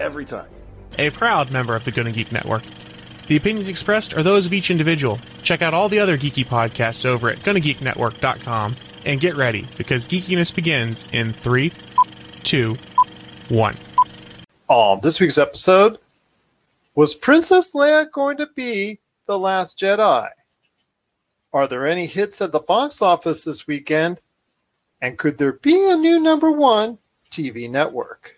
every time. A proud member of the Gonna Geek Network. The opinions expressed are those of each individual. Check out all the other geeky podcasts over at GonnaGeekNetwork.com and get ready because geekiness begins in three, two, one. On this week's episode, was Princess Leia going to be the last Jedi? Are there any hits at the box office this weekend? And could there be a new number one TV network?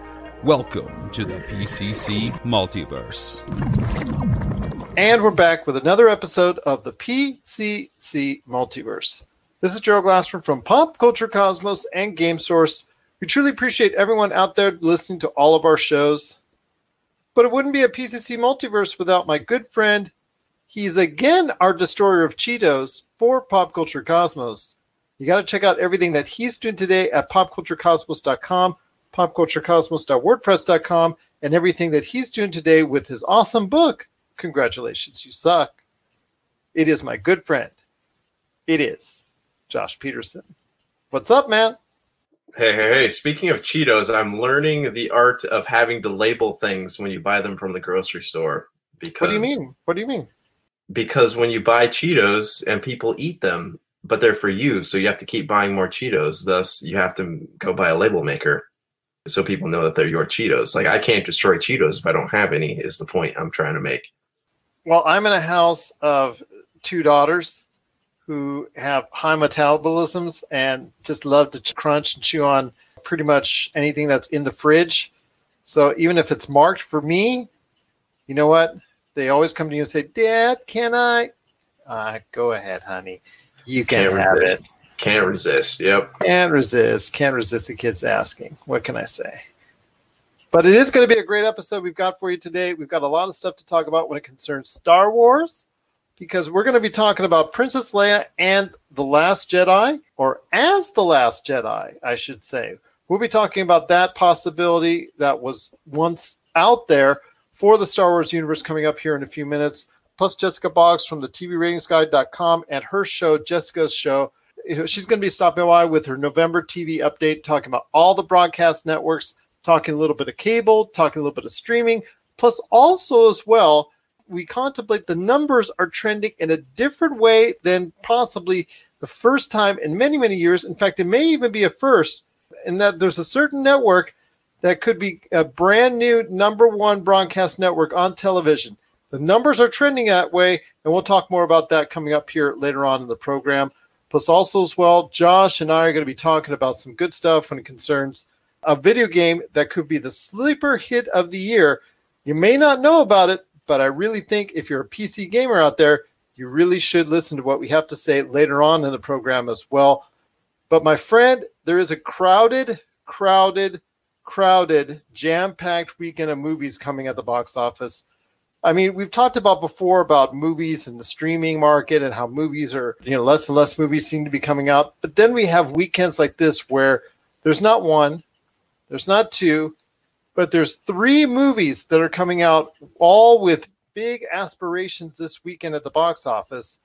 Welcome to the PCC Multiverse. And we're back with another episode of the PCC Multiverse. This is Gerald Glassford from Pop Culture Cosmos and Game Source. We truly appreciate everyone out there listening to all of our shows. But it wouldn't be a PCC Multiverse without my good friend. He's again our destroyer of Cheetos for Pop Culture Cosmos. You got to check out everything that he's doing today at popculturecosmos.com, popculturecosmos.wordpress.com, and everything that he's doing today with his awesome book. Congratulations, you suck. It is my good friend. It is Josh Peterson. What's up, man? Hey, hey, hey. Speaking of Cheetos, I'm learning the art of having to label things when you buy them from the grocery store. Because What do you mean? What do you mean? Because when you buy Cheetos and people eat them, but they're for you, so you have to keep buying more Cheetos. Thus, you have to go buy a label maker so people know that they're your Cheetos. Like, I can't destroy Cheetos if I don't have any, is the point I'm trying to make. Well, I'm in a house of two daughters who have high metabolisms and just love to crunch and chew on pretty much anything that's in the fridge. So even if it's marked for me, you know what? They always come to you and say, Dad, can I? Uh, go ahead, honey. You can have it. Can't resist. Yep. Can't resist. Can't resist the kids asking. What can I say? But it is going to be a great episode we've got for you today. We've got a lot of stuff to talk about when it concerns Star Wars, because we're going to be talking about Princess Leia and The Last Jedi, or As The Last Jedi, I should say. We'll be talking about that possibility that was once out there for the Star Wars universe coming up here in a few minutes. Plus, Jessica Boggs from the TVRatingsGuide.com and her show, Jessica's Show, she's going to be stopping by with her November TV update, talking about all the broadcast networks, talking a little bit of cable, talking a little bit of streaming, plus also as well, we contemplate the numbers are trending in a different way than possibly the first time in many, many years. In fact, it may even be a first, in that there's a certain network that could be a brand new number one broadcast network on television. The numbers are trending that way, and we'll talk more about that coming up here later on in the program. Plus, also as well, Josh and I are going to be talking about some good stuff when it concerns a video game that could be the sleeper hit of the year. You may not know about it, but I really think if you're a PC gamer out there, you really should listen to what we have to say later on in the program as well. But my friend, there is a crowded, crowded, crowded, jam packed weekend of movies coming at the box office. I mean, we've talked about before about movies and the streaming market and how movies are, you know, less and less movies seem to be coming out. But then we have weekends like this where there's not one, there's not two, but there's three movies that are coming out, all with big aspirations this weekend at the box office.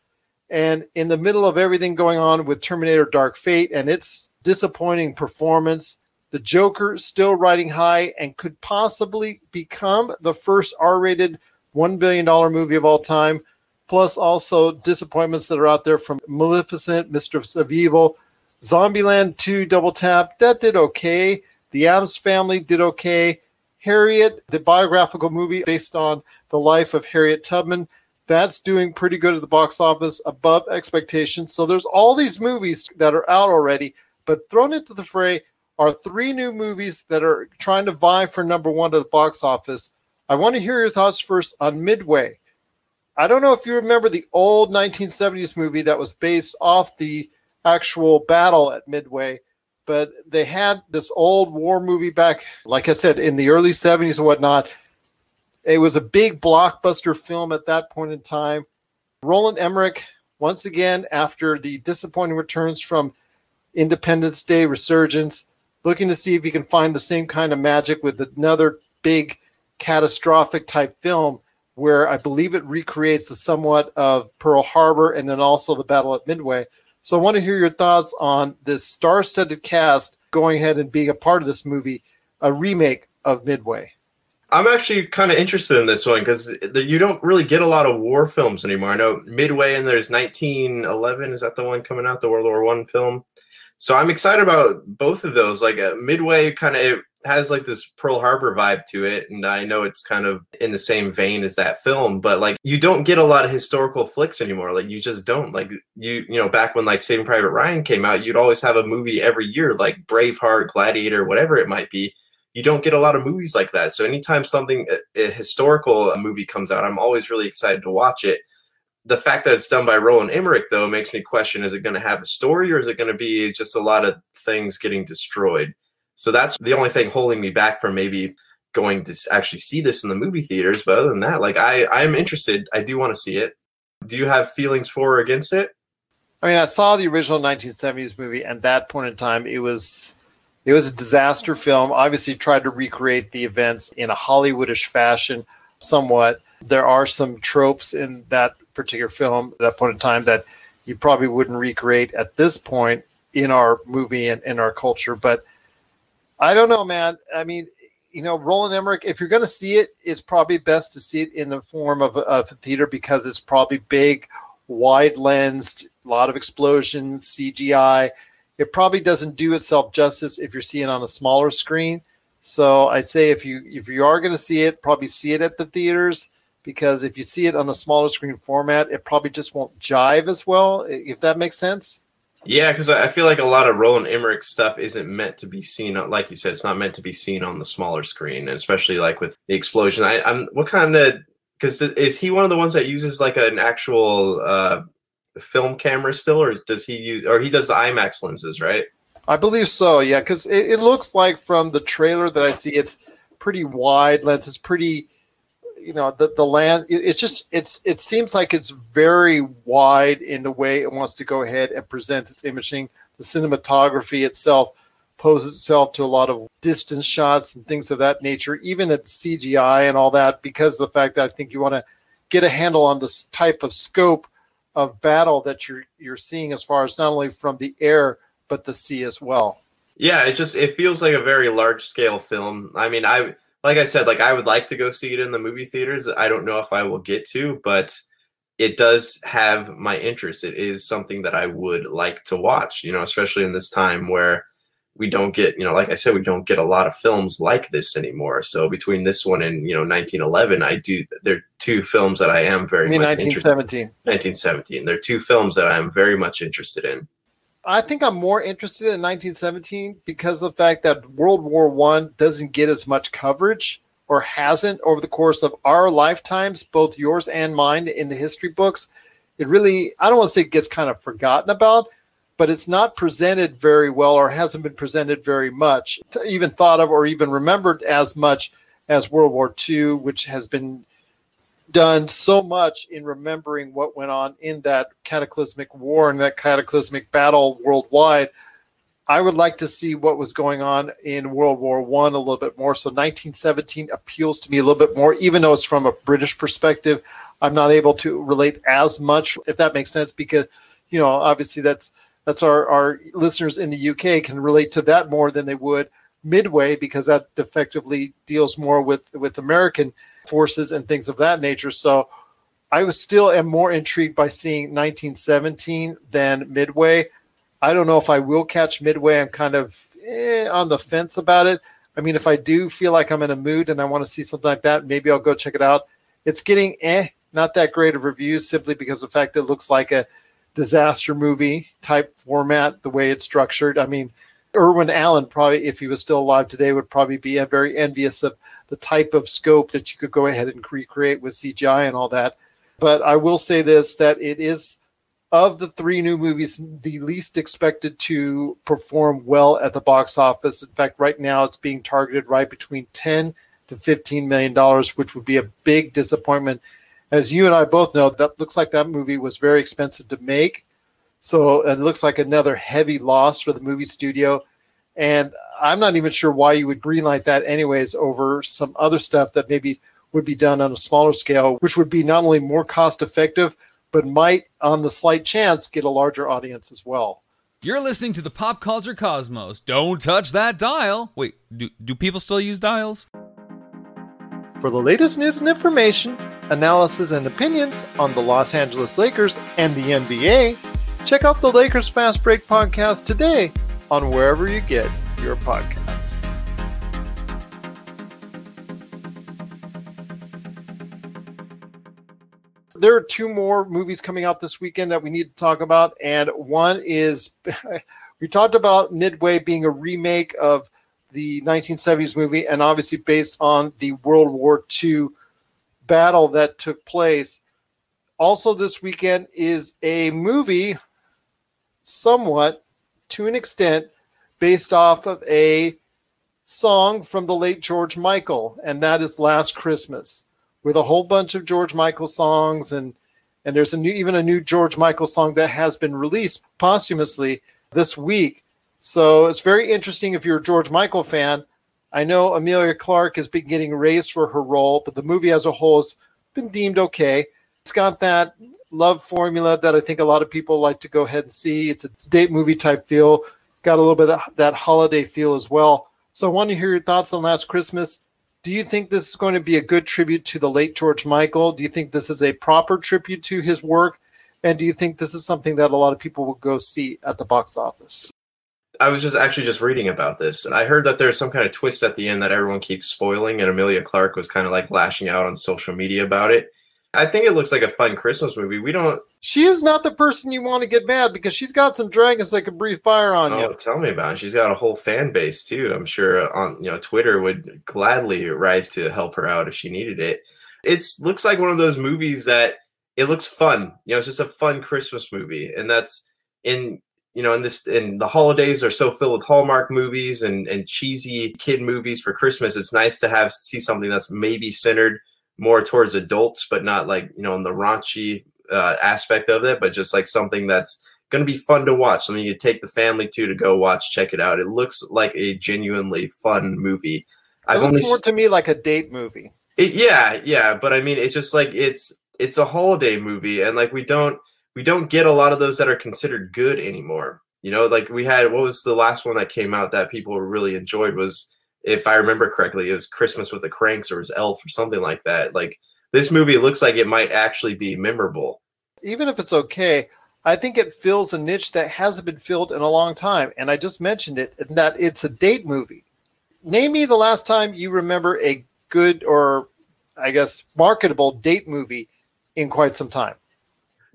And in the middle of everything going on with Terminator Dark Fate and its disappointing performance, the Joker still riding high and could possibly become the first R rated $1 billion movie of all time. Plus, also disappointments that are out there from Maleficent, Mistress of Evil, Zombieland 2 Double Tap. That did okay. The Addams Family did okay. Harriet, the biographical movie based on the life of Harriet Tubman, that's doing pretty good at the box office, above expectations. So there's all these movies that are out already, but thrown into the fray are three new movies that are trying to vie for number one at the box office. I want to hear your thoughts first on Midway. I don't know if you remember the old 1970s movie that was based off the actual battle at Midway, but they had this old war movie back, like I said, in the early 70s and whatnot. It was a big blockbuster film at that point in time. Roland Emmerich, once again, after the disappointing returns from Independence Day Resurgence, looking to see if he can find the same kind of magic with another big catastrophic type film where I believe it recreates the somewhat of Pearl Harbor and then also the Battle at Midway. So I want to hear your thoughts on this star-studded cast going ahead and being a part of this movie, a remake of Midway. I'm actually kind of interested in this one because you don't really get a lot of war films anymore. I know Midway and there's 1911. Is that the one coming out, the World War One film? So I'm excited about both of those. Like uh, Midway, kind of has like this Pearl Harbor vibe to it, and I know it's kind of in the same vein as that film. But like, you don't get a lot of historical flicks anymore. Like, you just don't. Like, you you know, back when like Saving Private Ryan came out, you'd always have a movie every year, like Braveheart, Gladiator, whatever it might be. You don't get a lot of movies like that. So anytime something a, a historical uh, movie comes out, I'm always really excited to watch it the fact that it's done by Roland Emmerich though makes me question: is it going to have a story, or is it going to be just a lot of things getting destroyed? So that's the only thing holding me back from maybe going to actually see this in the movie theaters. But other than that, like I, I'm interested. I do want to see it. Do you have feelings for or against it? I mean, I saw the original 1970s movie, and that point in time, it was it was a disaster film. Obviously, tried to recreate the events in a Hollywoodish fashion, somewhat. There are some tropes in that particular film at that point in time that you probably wouldn't recreate at this point in our movie and in our culture. But I don't know, man. I mean, you know, Roland Emmerich, if you're going to see it, it's probably best to see it in the form of, of a theater because it's probably big, wide lensed, a lot of explosions, CGI. It probably doesn't do itself justice if you're seeing on a smaller screen. So I'd say if you if you are going to see it, probably see it at the theaters because if you see it on a smaller screen format, it probably just won't jive as well. If that makes sense. Yeah, because I feel like a lot of Roland Emmerich stuff isn't meant to be seen. Like you said, it's not meant to be seen on the smaller screen, especially like with the explosion. I, am what kind of because is he one of the ones that uses like an actual uh, film camera still, or does he use or he does the IMAX lenses, right? I believe so. Yeah, because it, it looks like from the trailer that I see, it's pretty wide lens. It's pretty you know the the land it, it's just it's it seems like it's very wide in the way it wants to go ahead and present its imaging. The cinematography itself poses itself to a lot of distance shots and things of that nature even at cgi and all that because the fact that i think you want to get a handle on this type of scope of battle that you're you're seeing as far as not only from the air but the sea as well. Yeah it just it feels like a very large scale film. I mean i like I said, like I would like to go see it in the movie theaters. I don't know if I will get to, but it does have my interest. It is something that I would like to watch, you know, especially in this time where we don't get, you know, like I said, we don't get a lot of films like this anymore. So between this one and, you know, 1911, I do, they're two films that I am very I mean, 1917. 1917. They're two films that I am very much interested in. I think I'm more interested in 1917 because of the fact that World War One doesn't get as much coverage or hasn't over the course of our lifetimes, both yours and mine, in the history books. It really, I don't want to say it gets kind of forgotten about, but it's not presented very well or hasn't been presented very much, even thought of or even remembered as much as World War II, which has been done so much in remembering what went on in that cataclysmic war and that cataclysmic battle worldwide. I would like to see what was going on in World War One a little bit more. So 1917 appeals to me a little bit more, even though it's from a British perspective. I'm not able to relate as much, if that makes sense, because you know obviously that's that's our our listeners in the UK can relate to that more than they would Midway because that effectively deals more with with American forces and things of that nature. So I was still am more intrigued by seeing 1917 than Midway. I don't know if I will catch Midway. I'm kind of eh, on the fence about it. I mean, if I do feel like I'm in a mood and I want to see something like that, maybe I'll go check it out. It's getting eh, not that great of reviews simply because the fact it looks like a disaster movie type format, the way it's structured. I mean, Irwin Allen probably, if he was still alive today, would probably be very envious of the type of scope that you could go ahead and recreate with CGI and all that. But I will say this that it is of the three new movies the least expected to perform well at the box office. In fact, right now it's being targeted right between 10 to 15 million dollars, which would be a big disappointment. As you and I both know, that looks like that movie was very expensive to make. So it looks like another heavy loss for the movie studio. And I'm not even sure why you would greenlight that anyways over some other stuff that maybe would be done on a smaller scale, which would be not only more cost effective, but might, on the slight chance, get a larger audience as well. You're listening to the Pop Culture Cosmos. Don't touch that dial. Wait, do, do people still use dials? For the latest news and information, analysis and opinions on the Los Angeles Lakers and the NBA, check out the Lakers Fast Break podcast today on wherever you get your podcasts. There are two more movies coming out this weekend that we need to talk about, and one is we talked about Midway being a remake of the 1970s movie, and obviously based on the World War II battle that took place. Also, this weekend is a movie, somewhat to an extent, based off of a song from the late George Michael, and that is Last Christmas, with a whole bunch of George Michael songs, and and there's a new even a new George Michael song that has been released posthumously this week. So it's very interesting if you're a George Michael fan. I know Emilia Clarke has been getting raised for her role, but the movie as a whole has been deemed okay. It's got that love formula that I think a lot of people like to go ahead and see. It's a date movie type feel, got a little bit of that holiday feel as well. So I want to hear your thoughts on Last Christmas. Do you think this is going to be a good tribute to the late George Michael? Do you think this is a proper tribute to his work? And do you think this is something that a lot of people will go see at the box office? I was just actually just reading about this. And I heard that there's some kind of twist at the end that everyone keeps spoiling, and Emilia Clarke was kind of like lashing out on social media about it. I think it looks like a fun Christmas movie. We don't. She is not the person you want to get mad because she's got some dragons that can breathe fire on Oh, you. tell me about it. She's got a whole fan base too. I'm sure on you know Twitter would gladly rise to help her out if she needed it. It's looks like one of those movies that it looks fun. You know, it's just a fun Christmas movie, and that's in you know, in this and the holidays are so filled with Hallmark movies and and cheesy kid movies for Christmas. It's nice to have see something that's maybe centered more towards adults, but not like you know in the raunchy uh, aspect of it, but just like something that's going to be fun to watch. Something you take the family to to go watch, check it out. It looks like a genuinely fun movie. It I've only looks more s- to me like a date movie. it, yeah, yeah, but I mean, it's just like it's it's a holiday movie, and like we don't we don't get a lot of those that are considered good anymore. You know, like we had what was the last one that came out that people really enjoyed was, if I remember correctly, it was Christmas with the Kranks or it was Elf or something like that. Like this movie looks like it might actually be memorable. Even if it's okay, I think it fills a niche that hasn't been filled in a long time. And I just mentioned it, in that it's a date movie. Name me the last time you remember a good or, I guess, marketable date movie in quite some time.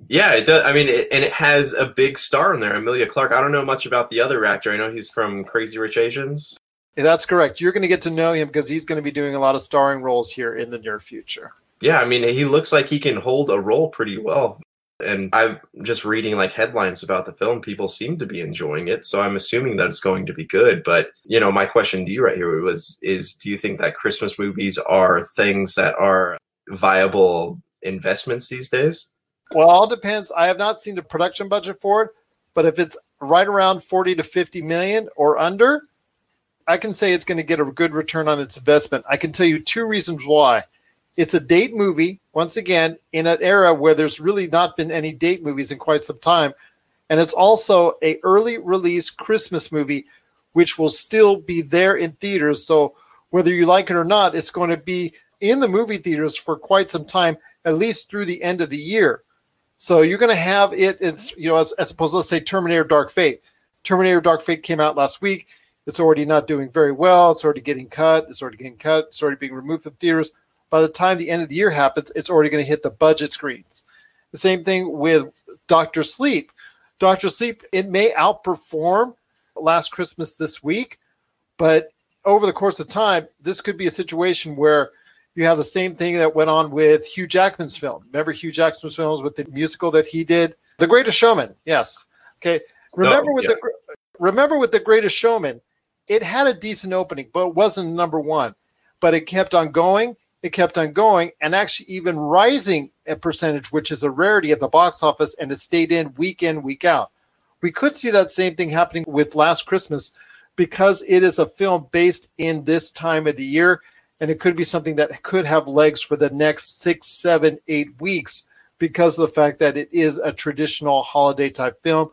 Yeah, it does. I mean, it, and it has a big star in there, Emilia Clarke. I don't know much about the other actor. I know he's from Crazy Rich Asians. Yeah, That's correct. You're going to get to know him because he's going to be doing a lot of starring roles here in the near future. Yeah, I mean, he looks like he can hold a role pretty well. And I'm just reading like headlines about the film. People seem to be enjoying it, so I'm assuming that it's going to be good. But you know, my question to you right here was: is do you think that Christmas movies are things that are viable investments these days? Well, all depends. I have not seen the production budget for it, but if it's right around 40 to 50 million or under, I can say it's going to get a good return on its investment. I can tell you two reasons why. It's a date movie, once again, in an era where there's really not been any date movies in quite some time. And it's also a early release Christmas movie, which will still be there in theaters. So whether you like it or not, it's going to be in the movie theaters for quite some time, at least through the end of the year. So you're going to have it. It's you know as, as opposed, let's say Terminator: Dark Fate. Terminator: Dark Fate came out last week. It's already not doing very well. It's already getting cut. It's already getting cut. It's already being removed from theaters. By the time the end of the year happens, it's already going to hit the budget screens. The same thing with Doctor Sleep. Doctor Sleep, it may outperform Last Christmas this week, but over the course of time, this could be a situation where you have the same thing that went on with Hugh Jackman's film. Remember Hugh Jackman's films with the musical that he did, The Greatest Showman. Yes. Okay. Remember Oh, with yeah. the remember with The Greatest Showman, it had a decent opening, but it wasn't number one. But it kept on going. It kept on going, and actually even rising a percentage, which is a rarity at the box office, and it stayed in week in, week out. We could see that same thing happening with Last Christmas because it is a film based in this time of the year, and it could be something that could have legs for the next six, seven, eight weeks because of the fact that it is a traditional holiday type film,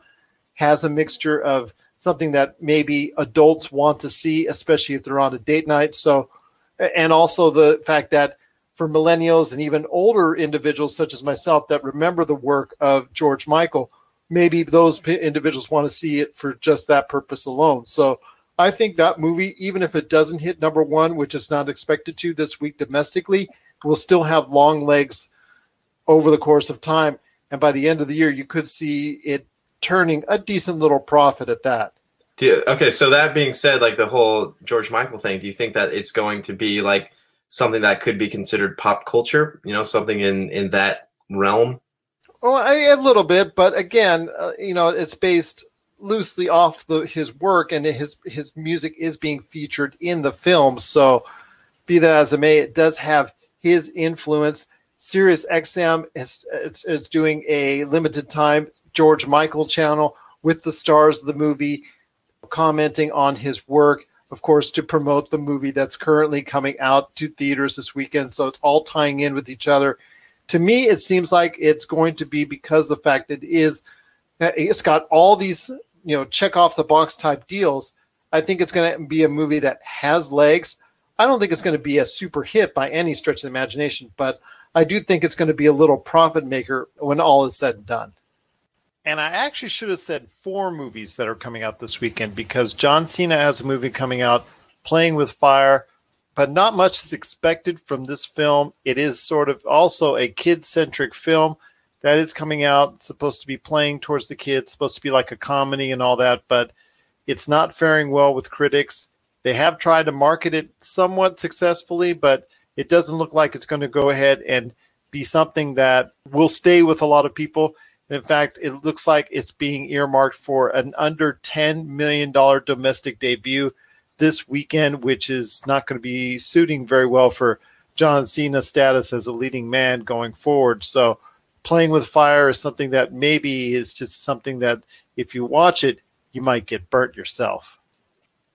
has a mixture of something that maybe adults want to see, especially if they're on a date night. So, and also the fact that for millennials and even older individuals such as myself that remember the work of George Michael, maybe those individuals want to see it for just that purpose alone. So I think that movie, even if it doesn't hit number one, which is not expected to this week domestically, will still have long legs over the course of time. And by the end of the year, you could see it turning a decent little profit at that. You- okay, so that being said, like the whole George Michael thing, do you think that it's going to be like something that could be considered pop culture? You know, something in in that realm. Well, I, a little bit, but again, uh, you know, it's based loosely off the his work, and his his music is being featured in the film. So, be that as it may, it does have his influence. Sirius XM is, is, is doing a limited time George Michael channel with the stars of the movie, commenting on his work, of course, to promote the movie that's currently coming out to theaters this weekend. So it's all tying in with each other. To me, it seems like it's going to be because the fact that it is, it's got all these, you know, check off the box type deals. I think it's going to be a movie that has legs. I don't think it's going to be a super hit by any stretch of the imagination, but I do think it's going to be a little profit maker when all is said and done. And I actually should have said four movies that are coming out this weekend because John Cena has a movie coming out, Playing with Fire, but not much is expected from this film. It is sort of also a kid centric film that is coming out, supposed to be playing towards the kids, supposed to be like a comedy and all that, but it's not faring well with critics. They have tried to market it somewhat successfully, but it doesn't look like it's going to go ahead and be something that will stay with a lot of people. In fact, it looks like it's being earmarked for an under $10 million domestic debut this weekend, which is not going to be suiting very well for John Cena's status as a leading man going forward. So, playing with fire is something that maybe is just something that if you watch it, you might get burnt yourself.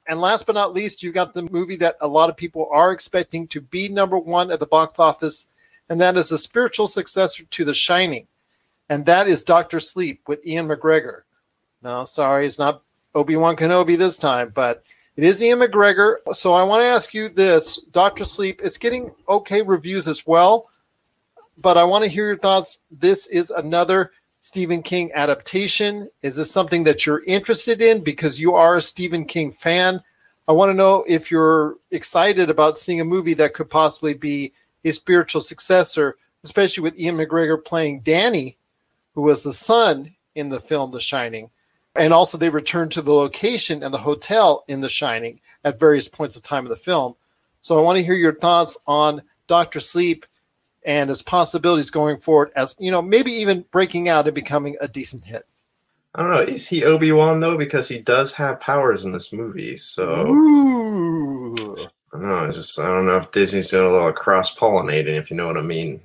And last but not least, you've got the movie that a lot of people are expecting to be number one at the box office, and that is a spiritual successor to The Shining, and that is Doctor Sleep with Ewan McGregor. No, sorry, it's not Obi Wan Kenobi this time, but it is Ewan McGregor. So I want to ask you this Doctor Sleep, it's getting okay reviews as well, but I want to hear your thoughts. This is another Stephen King adaptation. Is this something that you're interested in because you are a Stephen King fan? I want to know if you're excited about seeing a movie that could possibly be a spiritual successor, especially with Ewan McGregor playing Danny, who was the son in the film The Shining. And also, they returned to the location and the hotel in The Shining at various points of time in the film. So, I want to hear your thoughts on Doctor Sleep and its possibilities going forward, as you know, maybe even breaking out and becoming a decent hit. I don't know. Is he Obi Wan though? Because he does have powers in this movie. So Ooh. I don't know. I just I don't know if Disney's doing a little cross pollinating, if you know what I mean.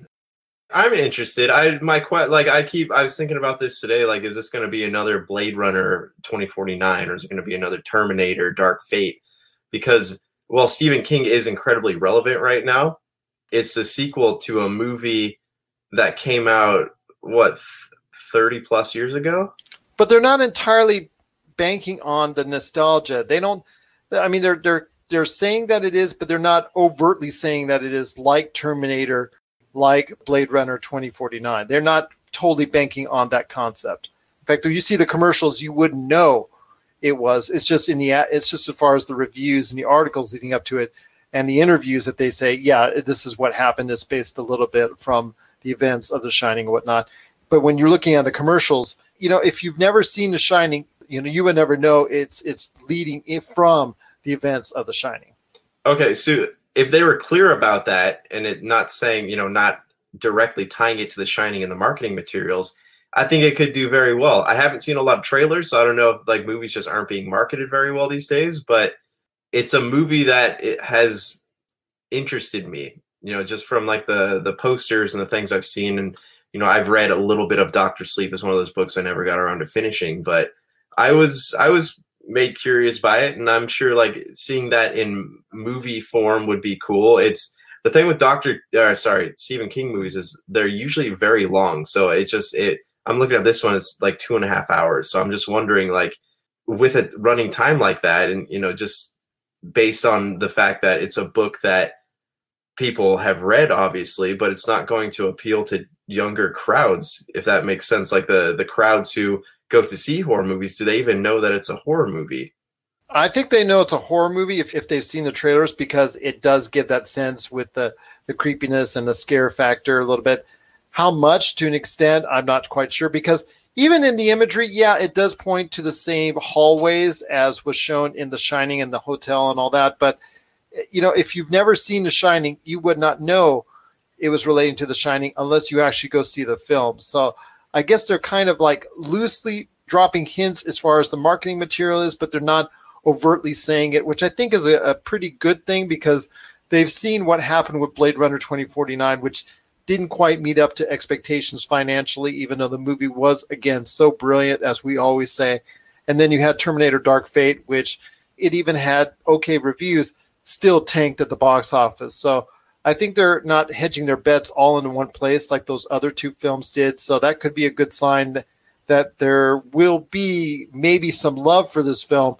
I'm interested. I my que- like I keep I was thinking about this today. Like, is this going to be another Blade Runner 2049, or is it going to be another Terminator Dark Fate? Because while Stephen King is incredibly relevant right now, it's the sequel to a movie that came out what th- 30 plus years ago. but they're not entirely banking on the nostalgia. They don't. I mean, they're they're they're saying that it is, but they're not overtly saying that it is like Terminator, like Blade Runner 2049. They're not totally banking on that concept. In fact, when you see the commercials, you wouldn't know it was. It's just in the it's just as far as the reviews and the articles leading up to it and the interviews that they say, yeah, this is what happened. It's based a little bit from the events of The Shining and whatnot. But when you're looking at the commercials, you know, if you've never seen The Shining, you know, you would never know it's it's leading it from the events of The Shining. Okay, so if they were clear about that and it not saying, you know, not directly tying it to The Shining in the marketing materials, I think it could do very well. I haven't seen a lot of trailers, so I don't know if like movies just aren't being marketed very well these days, but it's a movie that it has interested me, you know, just from like the the posters and the things I've seen and you know, I've read a little bit of Doctor Sleep is one of those books I never got around to finishing, but I was I was made curious by it and I'm sure like seeing that in movie form would be cool. It's the thing with Doctor uh, sorry, Stephen King movies is they're usually very long. So it just it I'm looking at this one, it's like two and a half hours. So I'm just wondering like with a running time like that and you know, just based on the fact that it's a book that people have read obviously but it's not going to appeal to younger crowds if that makes sense like the the crowds who go to see horror movies do they even know that it's a horror movie i think they know it's a horror movie if, if they've seen the trailers because it does give that sense with the the creepiness and the scare factor a little bit how much to an extent i'm not quite sure because even in the imagery, yeah, it does point to the same hallways as was shown in The Shining and the hotel and all that. But eh, you know, if you've never seen The Shining, you would not know it was relating to The Shining unless you actually go see the film. So I guess they're kind of like loosely dropping hints as far as the marketing material is, but they're not overtly saying it, which I think is a, a pretty good thing because they've seen what happened with Blade Runner 2049, which didn't quite meet up to expectations financially, even though the movie was, again, so brilliant, as we always say. And then you had Terminator Dark Fate, which it even had okay reviews, still tanked at the box office. So I think they're not hedging their bets all in one place like those other two films did. So that could be a good sign that, that there will be maybe some love for this film.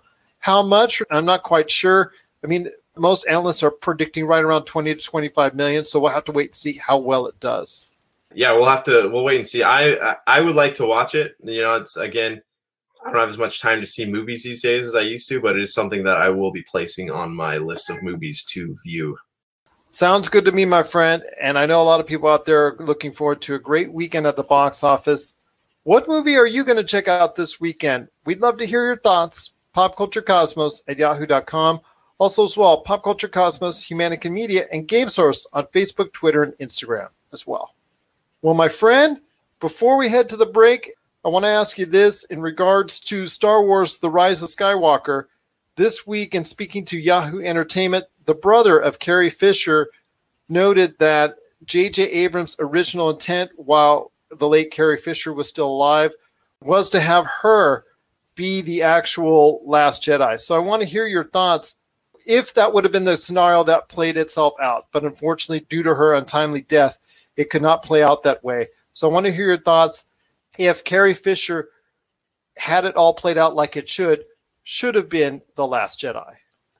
How much? I'm not quite sure. I mean, most analysts are predicting right around 20 to 25 million. So we'll have to wait and see how well it does. Yeah, we'll have to we'll wait and see. I I would like to watch it. You know, it's again, I don't have as much time to see movies these days as I used to, but it is something that I will be placing on my list of movies to view. Sounds good to me, my friend. And I know a lot of people out there are looking forward to a great weekend at the box office. What movie are you going to check out this weekend? We'd love to hear your thoughts. Popculturecosmos at yahoo.com also, as well, Pop Culture Cosmos, Humanican Media, and Game Source on Facebook, Twitter, and Instagram as well. Well, my friend, before we head to the break, I want to ask you this in regards to Star Wars The Rise of Skywalker. This week, in speaking to Yahoo Entertainment, the brother of Carrie Fisher noted that J.J. Abrams' original intent, while the late Carrie Fisher was still alive, was to have her be the actual Last Jedi. So I want to hear your thoughts if that would have been the scenario that played itself out. But unfortunately, due to her untimely death, it could not play out that way. So I want to hear your thoughts. If Carrie Fisher had it all played out like it should, should have been the Last Jedi.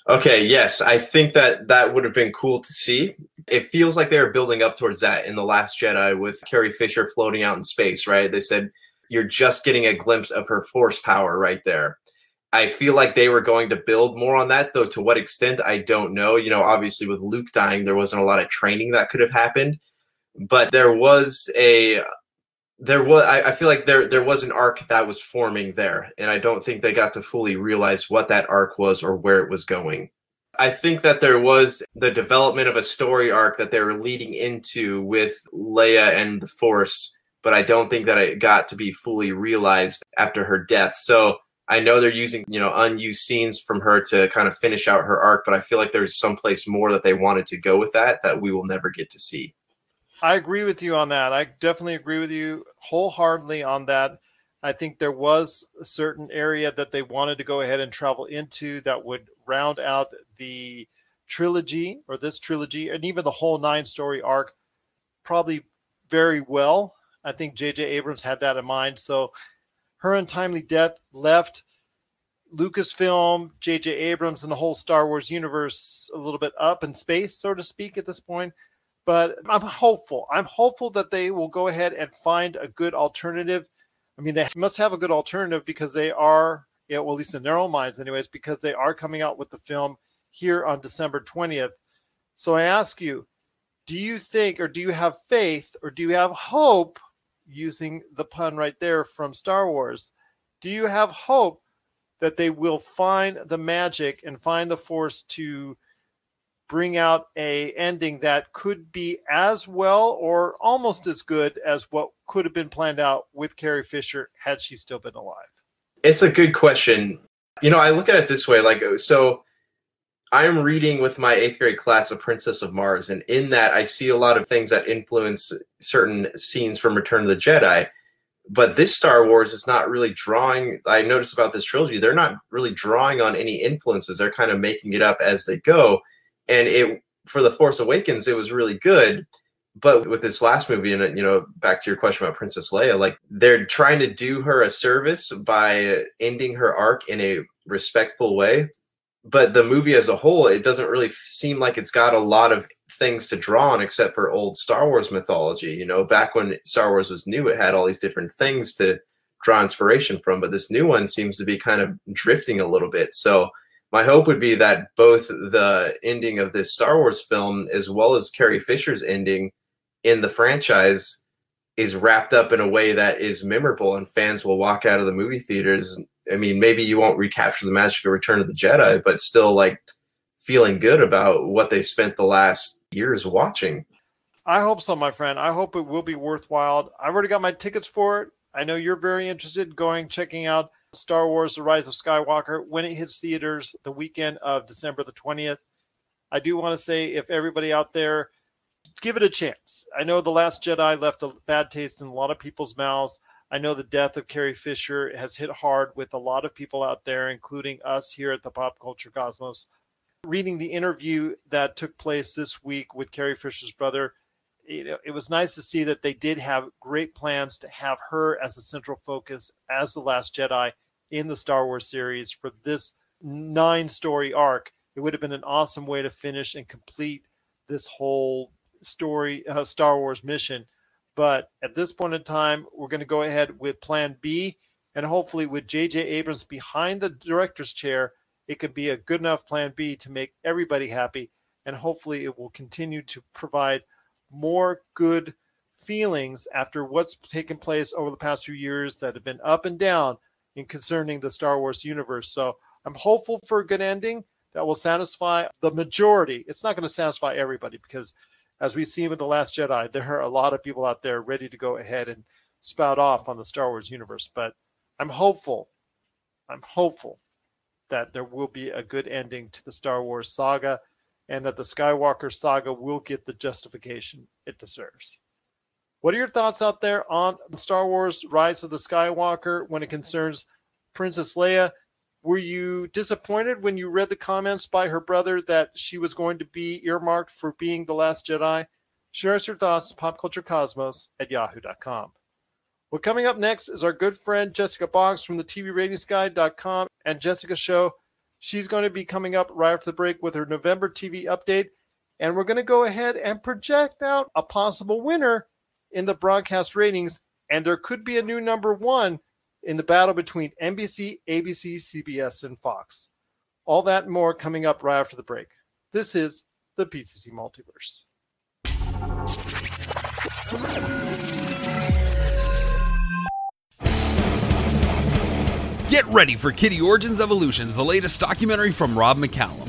Okay, yes, I think that that would have been cool to see. It feels like they were building up towards that in the Last Jedi with Carrie Fisher floating out in space, right? They said you're just getting a glimpse of her force power right there. I feel like they were going to build more on that, though. To what extent, I don't know. You know, obviously with Luke dying, there wasn't a lot of training that could have happened, but there was a there was I, I, feel like there there was an arc that was forming there, and I don't think they got to fully realize what that arc was or where it was going. I think that there was the development of a story arc that they were leading into with Leia and the Force, but I don't think that it got to be fully realized after her death. So I know they're using, you know, unused scenes from her to kind of finish out her arc, but I feel like there's someplace more that they wanted to go with that that we will never get to see. I agree with you on that. I definitely agree with you wholeheartedly on that. I think there was a certain area that they wanted to go ahead and travel into that would round out the trilogy or this trilogy and even the whole nine story arc probably very well. I think J.J. Abrams had that in mind. So her untimely death left Lucasfilm, J.J. Abrams, and the whole Star Wars universe a little bit up in space, so to speak, at this point. But I'm hopeful. I'm hopeful that they will go ahead and find a good alternative. I mean, they must have a good alternative because they are well, at least in their own minds, anyways, because they are coming out with the film here on December 20th. So I ask you, do you think, or do you have faith, or do you have hope, using the pun right there from Star Wars? Do you have hope that they will find the magic and find the force to bring out a ending that could be as well or almost as good as what could have been planned out with Carrie Fisher had she still been alive? It's a good question. You know, I look at it this way like, so I'm reading with my eighth grade class of Princess of Mars, and in that, I see a lot of things that influence certain scenes from Return of the Jedi. But this Star Wars is not really drawing. I noticed about this trilogy, they're not really drawing on any influences. They're kind of making it up as they go. And it, for The Force Awakens, it was really good but with this last movie and you know back to your question about princess leia like they're trying to do her a service by ending her arc in a respectful way but the movie as a whole it doesn't really seem like it's got a lot of things to draw on except for old star wars mythology you know back when star wars was new it had all these different things to draw inspiration from but this new one seems to be kind of drifting a little bit so my hope would be that both the ending of this Star Wars film as well as Carrie Fisher's ending in the franchise is wrapped up in a way that is memorable and fans will walk out of the movie theaters. I mean, maybe you won't recapture the magic of Return of the Jedi, but still like feeling good about what they spent the last years watching. I hope so, my friend. I hope it will be worthwhile. I've already got my tickets for it. I know you're very interested in going checking out Star Wars The Rise of Skywalker when it hits theaters the weekend of December the 20th. I do want to say if everybody out there give it a chance. I know The Last Jedi left a bad taste in a lot of people's mouths. I know the death of Carrie Fisher has hit hard with a lot of people out there, including us here at the Pop Culture Cosmos. Reading the interview that took place this week with Carrie Fisher's brother, know, it was nice to see that they did have great plans to have her as a central focus as the Last Jedi in the Star Wars series for this nine story arc. It would have been an awesome way to finish and complete this whole story uh, Star Wars mission. But at this point in time, we're going to go ahead with Plan B, and hopefully, with J.J. Abrams behind the director's chair, it could be a good enough Plan B to make everybody happy, and hopefully, it will continue to provide more good feelings after what's taken place over the past few years that have been up and down in concerning the Star Wars universe. So I'm hopeful for a good ending that will satisfy the majority. It's not going to satisfy everybody because as we see with The Last Jedi, there are a lot of people out there ready to go ahead and spout off on the Star Wars universe. But I'm hopeful, I'm hopeful that there will be a good ending to the Star Wars saga and that the Skywalker saga will get the justification it deserves. What are your thoughts out there on Star Wars Rise of the Skywalker when it concerns Princess Leia? Were you disappointed when you read the comments by her brother that she was going to be earmarked for being the last Jedi? Share us your thoughts, popculturecosmos at yahoo.com. Well, coming up next is our good friend Jessica Boggs from the TVRatingsGuide.com and Jessica Show. She's going to be coming up right after the break with her November TV update. And we're going to go ahead and project out a possible winner in the broadcast ratings. And there could be a new number one in the battle between NBC, ABC, CBS, and Fox. All that and more coming up right after the break. This is the PCC Multiverse. Get ready for Kittie Origins Evolutions, the latest documentary from Rob McCallum.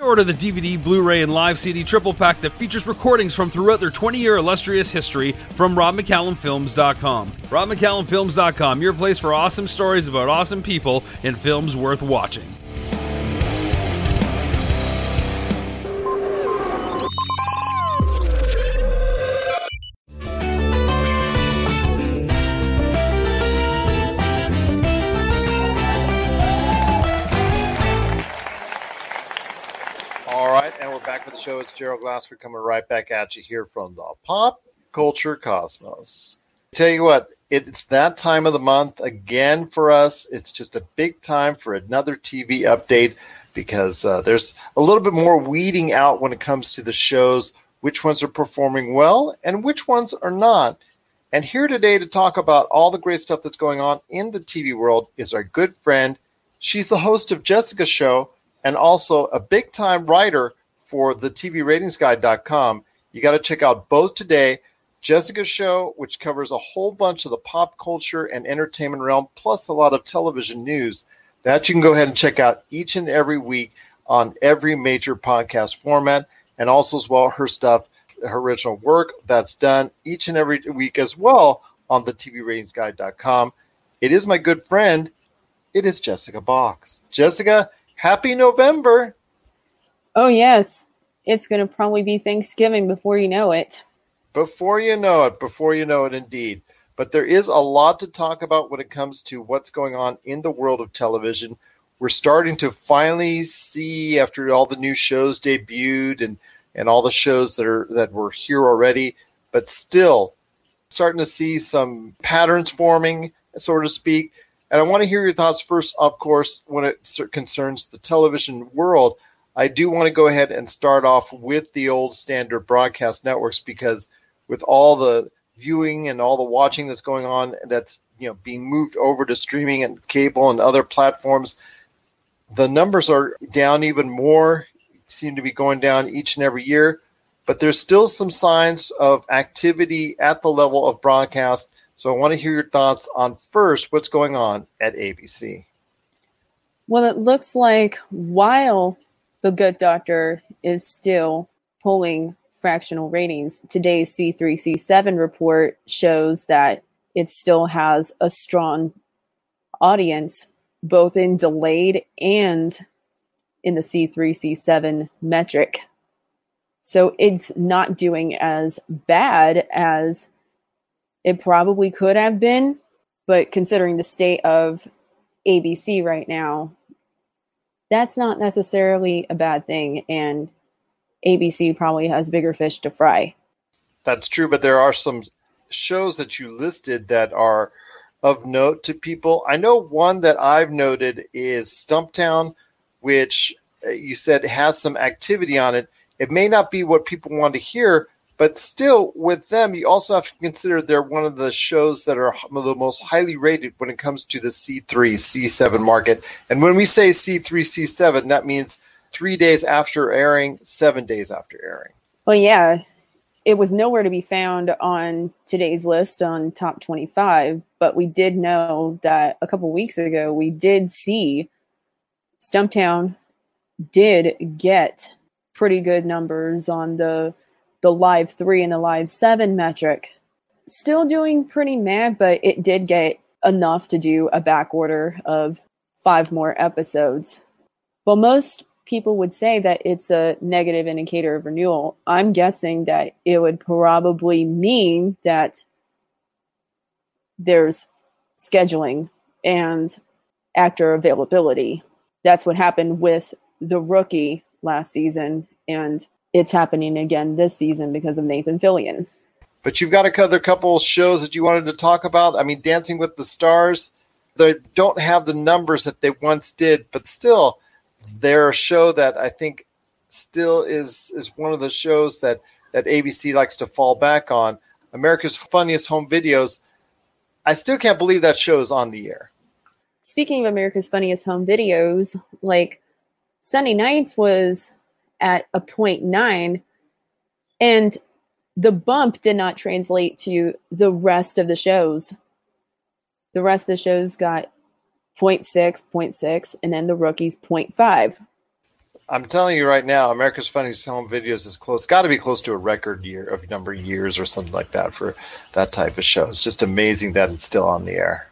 Order the DVD, Blu ray, and live CD triple pack that features recordings from throughout their 20 year illustrious history from RobMcCallumFilms.com. RobMcCallumFilms.com, your place for awesome stories about awesome people and films worth watching. Gerald Glassford coming right back at you here from the Pop Culture Cosmos. Tell you what, it's that time of the month again for us. It's just a big time for another TV update because uh, there's a little bit more weeding out when it comes to the shows, which ones are performing well and which ones are not. And here today to talk about all the great stuff that's going on in the TV world is our good friend. She's the host of Jessica's Show and also a big time writer for the TVRatingsGuide.com. You got to check out both today. Jessica's show, which covers a whole bunch of the pop culture and entertainment realm, plus a lot of television news. That you can go ahead and check out each and every week on every major podcast format, and also as well her stuff, her original work that's done each and every week as well on the TVRatingsGuide.com. It is my good friend. It is Jessica Boggs. Jessica, happy November. Oh, yes. It's going to probably be Thanksgiving before you know it. Before you know it, before you know it, indeed. But there is a lot to talk about when it comes to what's going on in the world of television. We're starting to finally see, after all the new shows debuted and, and all the shows that are that were here already, but still starting to see some patterns forming, so to speak. And I want to hear your thoughts first, of course, when it concerns the television world. I do want to go ahead and start off with the old standard broadcast networks because with all the viewing and all the watching that's going on that's you know being moved over to streaming and cable and other platforms the numbers are down even more seem to be going down each and every year but there's still some signs of activity at the level of broadcast. So i want to hear your thoughts on first what's going on at abc well it looks like while the good doctor is still pulling fractional ratings. Today's C3C7 report shows that it still has a strong audience, both in delayed and in the C3C7 metric. So it's not doing as bad as it probably could have been. But considering the state of ABC right now, that's not necessarily a bad thing. And ABC probably has bigger fish to fry. That's true, but there are some shows that you listed that are of note to people. I know one that I've noted is Stumptown, which uh, you said has some activity on it. It may not be what people want to hear, but still, with them, you also have to consider they're one of the shows that are the most highly rated when it comes to the C3, C7 market. And when we say C3, C7, that means three days after airing, seven days after airing. Well, yeah, it was nowhere to be found on today's list on top 25, but we did know that a couple weeks ago we did see Stumptown did get pretty good numbers on the the live 3 and the live 7 metric. Still doing pretty mad, but it did get enough to do a back order of five more episodes. Well, most people would say that it's a negative indicator of renewal. I'm guessing that it would probably mean that there's scheduling and actor availability. That's what happened with the rookie last season, and it's happening again this season because of Nathan Fillion. But you've got a couple shows that you wanted to talk about. I mean, Dancing with the Stars, they don't have the numbers that they once did, but still, they're a show that I think still is is one of the shows that that ABC likes to fall back on. America's Funniest Home Videos. I still can't believe that show is on the air. Speaking of America's Funniest Home Videos, like Sunday Nights was at a point nine, and the bump did not translate to the rest of the shows. The rest of the shows got 0.6, 0.6, and then the rookies 0.5. I'm telling you right now, America's Funniest Home Videos is close. Got to be close to a record year of number of years or something like that for that type of show. It's just amazing that it's still on the air.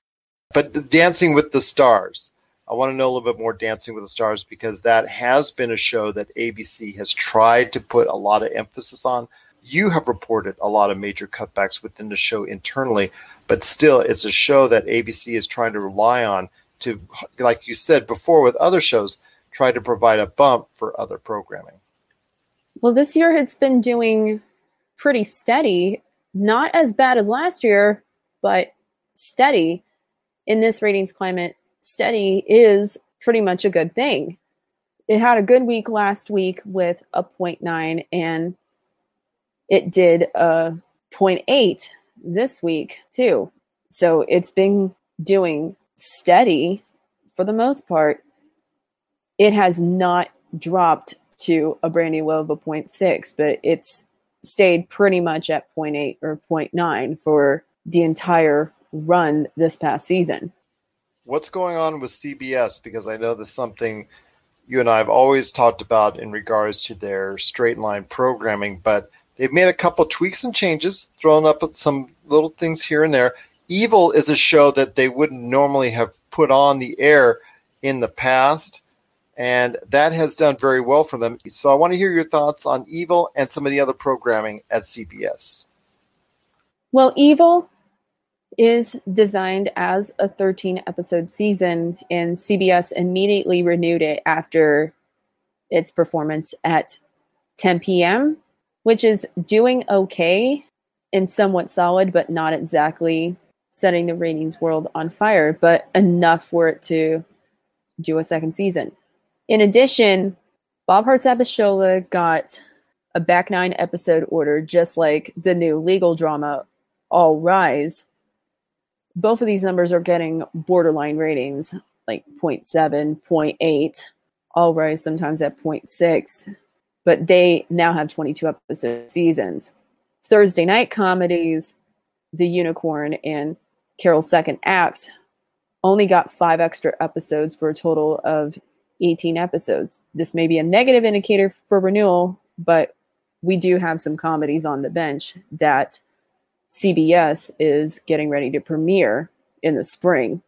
But Dancing with the Stars, I want to know a little bit more Dancing with the Stars because that has been a show that ABC has tried to put a lot of emphasis on. You have reported a lot of major cutbacks within the show internally, but still, it's a show that ABC is trying to rely on to, like you said before with other shows, try to provide a bump for other programming. Well, this year it's been doing pretty steady. Not as bad as last year, but steady. In this ratings climate, steady is pretty much a good thing. It had a good week last week with a 0.9, and it did a 0.8 this week too. So it's been doing steady for the most part. It has not dropped to a brand new low of a 0.6, but it's stayed pretty much at 0.8 or 0.9 for the entire run this past season. What's going on with CBS? Because I know this is something you and I have always talked about in regards to their straight line programming, but they've made a couple tweaks and changes, thrown up some little things here and there. Evil is a show that they wouldn't normally have put on the air in the past and that has done very well for them. So I want to hear your thoughts on Evil and some of the other programming at CBS. Well, Evil is designed as a 13 episode season, and CBS immediately renewed it after its performance at 10 p.m., which is doing okay and somewhat solid, but not exactly setting the ratings world on fire, but enough for it to do a second season. In addition, Bob Hearts Abishola got a back nine episode order, just like the new legal drama All Rise. Both of these numbers are getting borderline ratings, like 0.7, 0.8, All Rise sometimes at 0.6, but they now have 22 episode seasons. Thursday night comedies, The Unicorn and Carol's Second Act only got five extra episodes for a total of 18 episodes. This may be a negative indicator for renewal, but we do have some comedies on the bench that CBS is getting ready to premiere in the spring.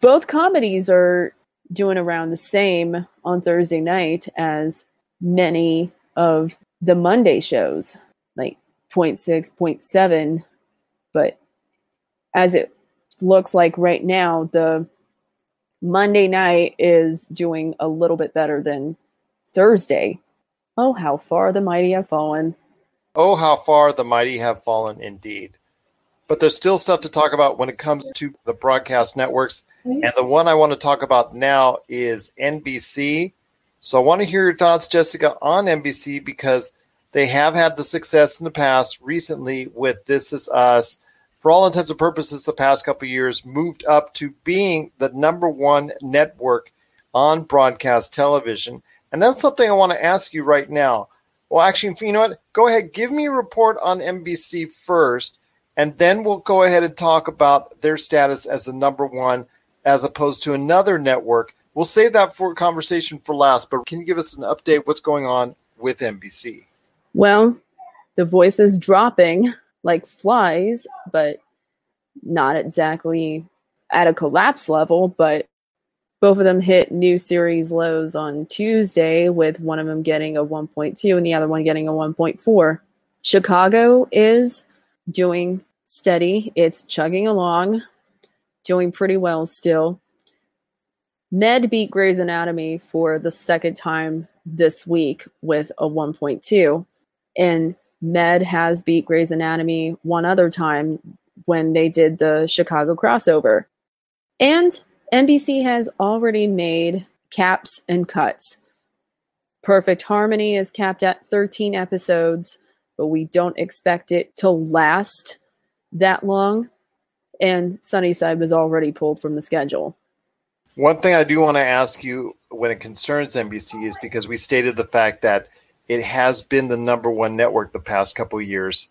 Both comedies are doing around the same on Thursday night as many of the Monday shows, like 0.6, 0.7. But as it looks like right now, the Monday night is doing a little bit better than Thursday. Oh, how far the mighty have fallen. Oh, how far the mighty have fallen indeed. But there's still stuff to talk about when it comes to the broadcast networks. And the one I want to talk about now is NBC. So I want to hear your thoughts, Jessica, on NBC because they have had the success in the past recently with This Is Us for all intents and purposes, the past couple years moved up to being the number one network on broadcast television. And that's something I want to ask you right now. Well, actually, you know what? Go ahead, give me a report on NBC first, and then we'll go ahead and talk about their status as the number one as opposed to another network. We'll save that for conversation for last, but can you give us an update what's going on with NBC? Well, the voice is dropping like flies, but not exactly at a collapse level. But both of them hit new series lows on Tuesday, with one of them getting a 1.2 and the other one getting a 1.4. Chicago is doing steady, it's chugging along, doing pretty well still. Med beat Grey's Anatomy for the second time this week with a 1.2. And Med has beat Grey's Anatomy one other time when they did the Chicago crossover. And NBC has already made caps and cuts. Perfect Harmony is capped at 13 episodes, but we don't expect it to last that long. And Sunnyside was already pulled from the schedule. One thing I do want to ask you when it concerns NBC is because we stated the fact that it has been the number one network the past couple years.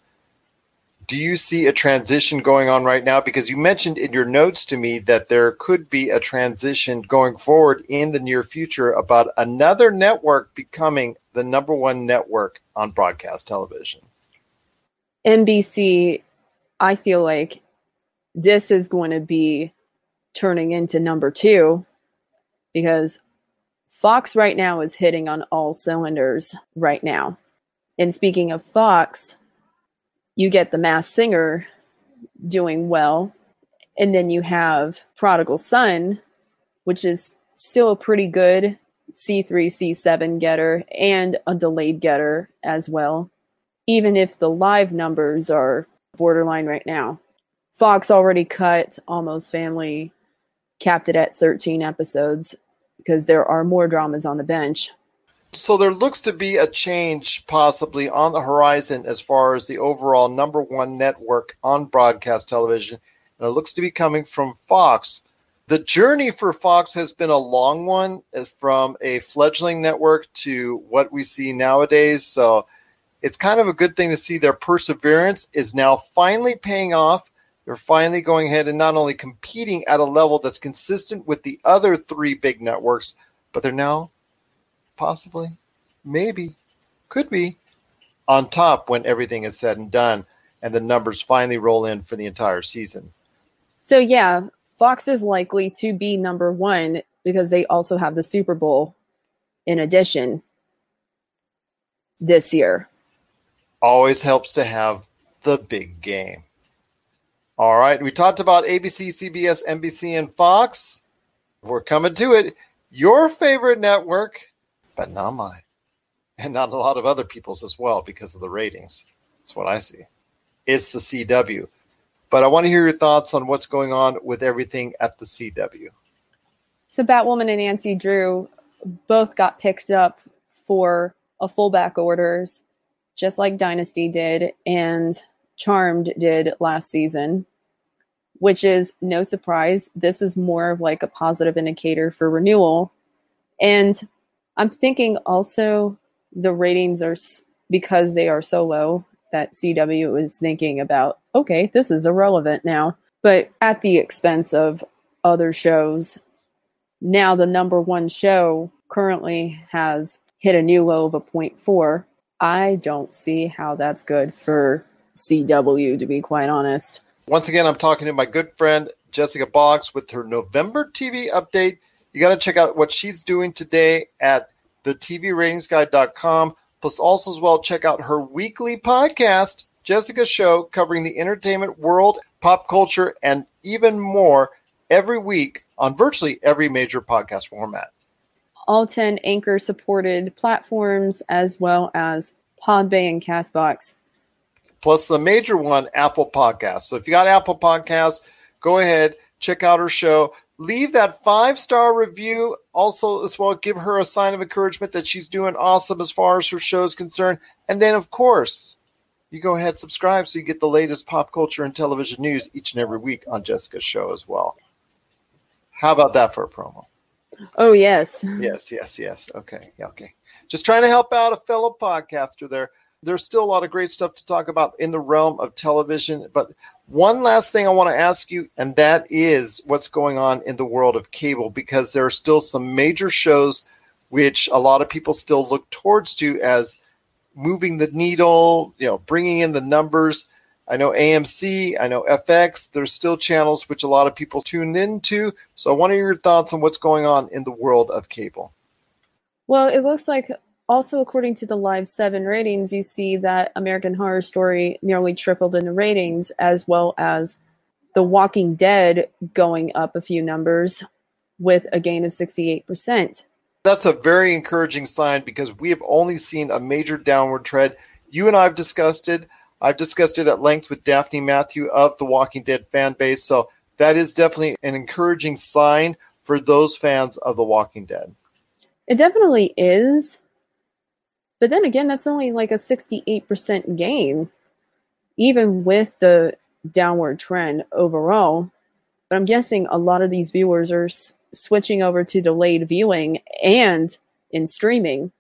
Do you see a transition going on right now? Because you mentioned in your notes to me that there could be a transition going forward in the near future about another network becoming the number one network on broadcast television. NBC, I feel like this is going to be turning into number two because Fox right now is hitting on all cylinders right now. And speaking of Fox, you get The Masked Singer doing well. And then you have Prodigal Son, which is still a pretty good C3, C7 getter and a delayed getter as well, even if the live numbers are borderline right now. Fox already cut Almost Family, capped it at 13 episodes because there are more dramas on the bench. So there looks to be a change possibly on the horizon as far as the overall number one network on broadcast television. And it looks to be coming from Fox. The journey for Fox has been a long one uh, from a fledgling network to what we see nowadays. So it's kind of a good thing to see their perseverance is now finally paying off. They're finally going ahead and not only competing at a level that's consistent with the other three big networks, but they're now possibly, maybe, could be on top when everything is said and done and the numbers finally roll in for the entire season. So, yeah, Fox is likely to be number one because they also have the Super Bowl in addition this year. Always helps to have the big game. All right, we talked about ABC, CBS, NBC, and Fox. We're coming to it. Your favorite network but not mine. And not a lot of other people's as well because of the ratings. That's what I see. It's the CW. But I want to hear your thoughts on what's going on with everything at the CW. So Batwoman and Nancy Drew both got picked up for a fullback orders, just like Dynasty did and Charmed did last season, which is no surprise. This is more of like a positive indicator for renewal. And I'm thinking also the ratings are because they are so low that CW is thinking about, okay, this is irrelevant now, but at the expense of other shows. Now, the number one show currently has hit a new low of a 0.4. I don't see how that's good for CW, to be quite honest. Once again, I'm talking to my good friend Jessica Boggs with her November TV update. You got to check out what she's doing today at the TVRatingsGuide.com. Plus, also as well, check out her weekly podcast, Jessica Show, covering the entertainment world, pop culture, and even more every week on virtually every major podcast format. All 10 anchor supported platforms, as well as Podbay and Castbox. Plus, the major one, Apple Podcasts. So, if you got Apple Podcasts, go ahead, check out her show leave that five star review. Also, as well, give her a sign of encouragement that she's doing awesome as far as her show is concerned. And then, of course, you go ahead subscribe so you get the latest pop culture and television news each and every week on Jessica's show as well. How about that for a promo? Oh yes, yes, yes, yes. Okay, okay. Just trying to help out a fellow podcaster there. There's still a lot of great stuff to talk about in the realm of television, but one last thing I want to ask you, and that is what's going on in the world of cable, because there are still some major shows which a lot of people still look towards to as moving the needle, you know, bringing in the numbers. I know AMC, I know FX. There's still channels which a lot of people tune into. So I want to hear your thoughts on what's going on in the world of cable. Well, it looks like also, according to the Live 7 ratings, you see that American Horror Story nearly tripled in the ratings, as well as The Walking Dead going up a few numbers with a gain of 68%. That's a very encouraging sign because we have only seen a major downward trend. You and I have discussed it. I've discussed it at length with Daphne Matthew of the Walking Dead fan base. So that is definitely an encouraging sign for those fans of The Walking Dead. It definitely is. But then again, that's only like a 68% gain, even with the downward trend overall. But I'm guessing a lot of these viewers are s- switching over to delayed viewing and in streaming.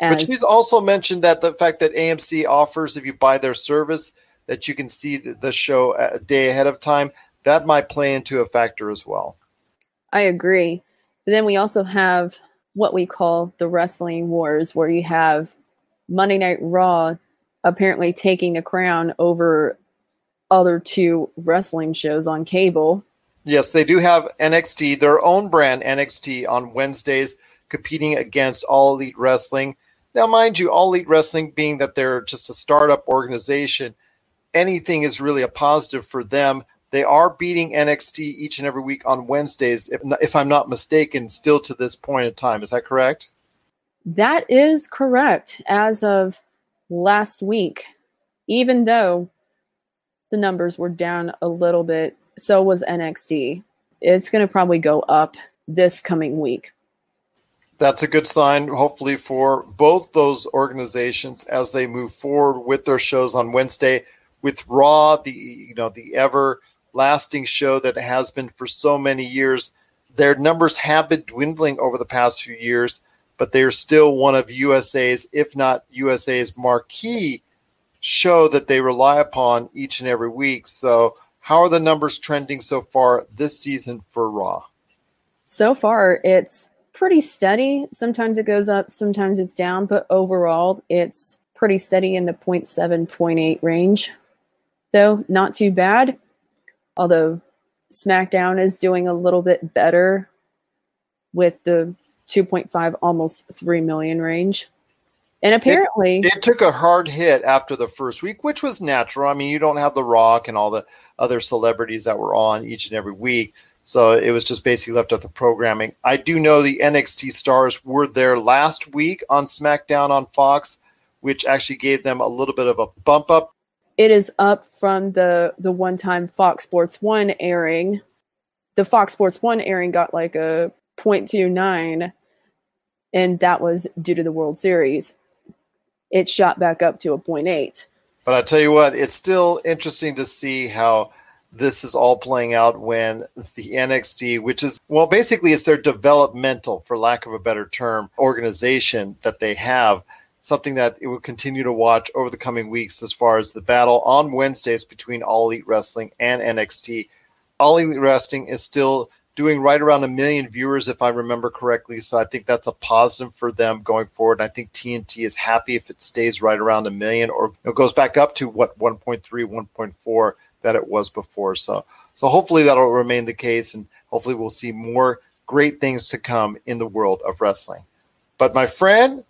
As- but she's also mentioned that the fact that AMC offers, if you buy their service, that you can see the, show a day ahead of time, that might play into a factor as well. I agree. Then we also have what we call the wrestling wars, where you have Monday Night Raw apparently taking the crown over other two wrestling shows on cable. Yes, they do have NXT, their own brand NXT, on Wednesdays, competing against All Elite Wrestling. Now, mind you, All Elite Wrestling being that they're just a startup organization, anything is really a positive for them. They are beating NXT each and every week on Wednesdays, if, if I'm not mistaken, still to this point in time. Is that correct? That is correct as of last week, even though the numbers were down a little bit, so was NXT. It's going to probably go up this coming week. That's a good sign, hopefully, for both those organizations as they move forward with their shows on Wednesday. With Raw, the you know the ever lasting show that has been for so many years, their numbers have been dwindling over the past few years, but they are still one of USA's, if not USA's, marquee show that they rely upon each and every week. So, how are the numbers trending so far this season for Raw? So far, it's pretty steady. Sometimes it goes up, sometimes it's down, but overall, it's pretty steady in the 0.7, 0.8 range. Though, not too bad. Although SmackDown is doing a little bit better with the 2.5, almost 3 million range. And apparently, it, it, took a hard hit after the first week, which was natural. I mean, you don't have The Rock and all the other celebrities that were on each and every week. So it was just basically left up the programming. I do know the NXT stars were there last week on SmackDown on Fox, which actually gave them a little bit of a bump up. It is up from the the one time Fox Sports One airing. The Fox Sports One airing got like a 0.29, and that was due to the World Series it shot back up to a 0.8. But I tell you what, it's still interesting to see how this is all playing out when the NXT, which is, well, basically it's their developmental, for lack of a better term, organization that they have, something that it will continue to watch over the coming weeks as far as the battle on Wednesdays between All Elite Wrestling and NXT. All Elite Wrestling is still doing right around a million viewers, if I remember correctly. So I think that's a positive for them going forward. I think TNT is happy if it stays right around a million or it goes back up to what 1.3, 1.4 that it was before. So so hopefully that'll remain the case, and hopefully we'll see more great things to come in the world of wrestling. But my friend,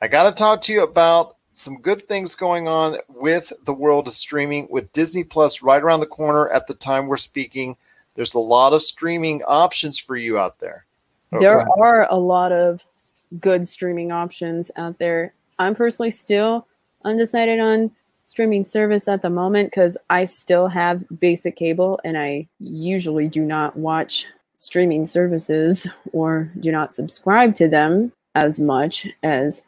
I got to talk to you about some good things going on with the world of streaming with Disney Plus right around the corner at the time we're speaking there's a lot of streaming options for you out there. Oh, there are a lot of good streaming options out there. I'm personally still undecided on streaming service at the moment because I still have basic cable and I usually do not watch streaming services or do not subscribe to them as much as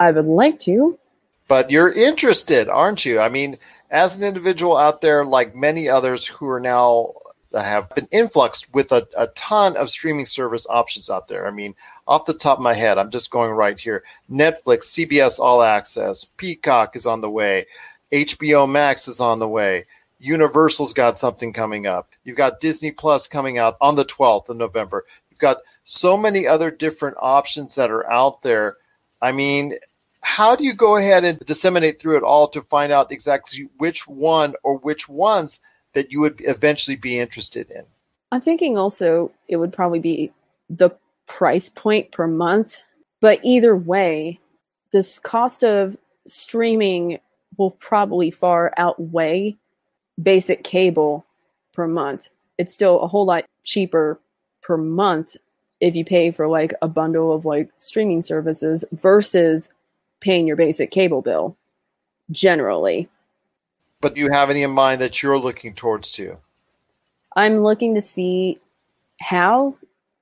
I would like to. But you're interested, aren't you? I mean, as an individual out there, like many others who are now have been influxed with a, a ton of streaming service options out there. I mean, off the top of my head, I'm just going right here. Netflix, CBS All Access, Peacock is on the way, HBO Max is on the way. Universal's got something coming up. You've got Disney Plus coming out on the 12th of November. You've got so many other different options that are out there. I mean, how do you go ahead and disseminate through it all to find out exactly which one or which ones that you would eventually be interested in? I'm thinking also it would probably be the price point per month. But either way, this cost of streaming will probably far outweigh basic cable per month. It's still a whole lot cheaper per month if you pay for like a bundle of like streaming services versus paying your basic cable bill generally but do you have any in mind that you're looking towards too? I'm looking to see how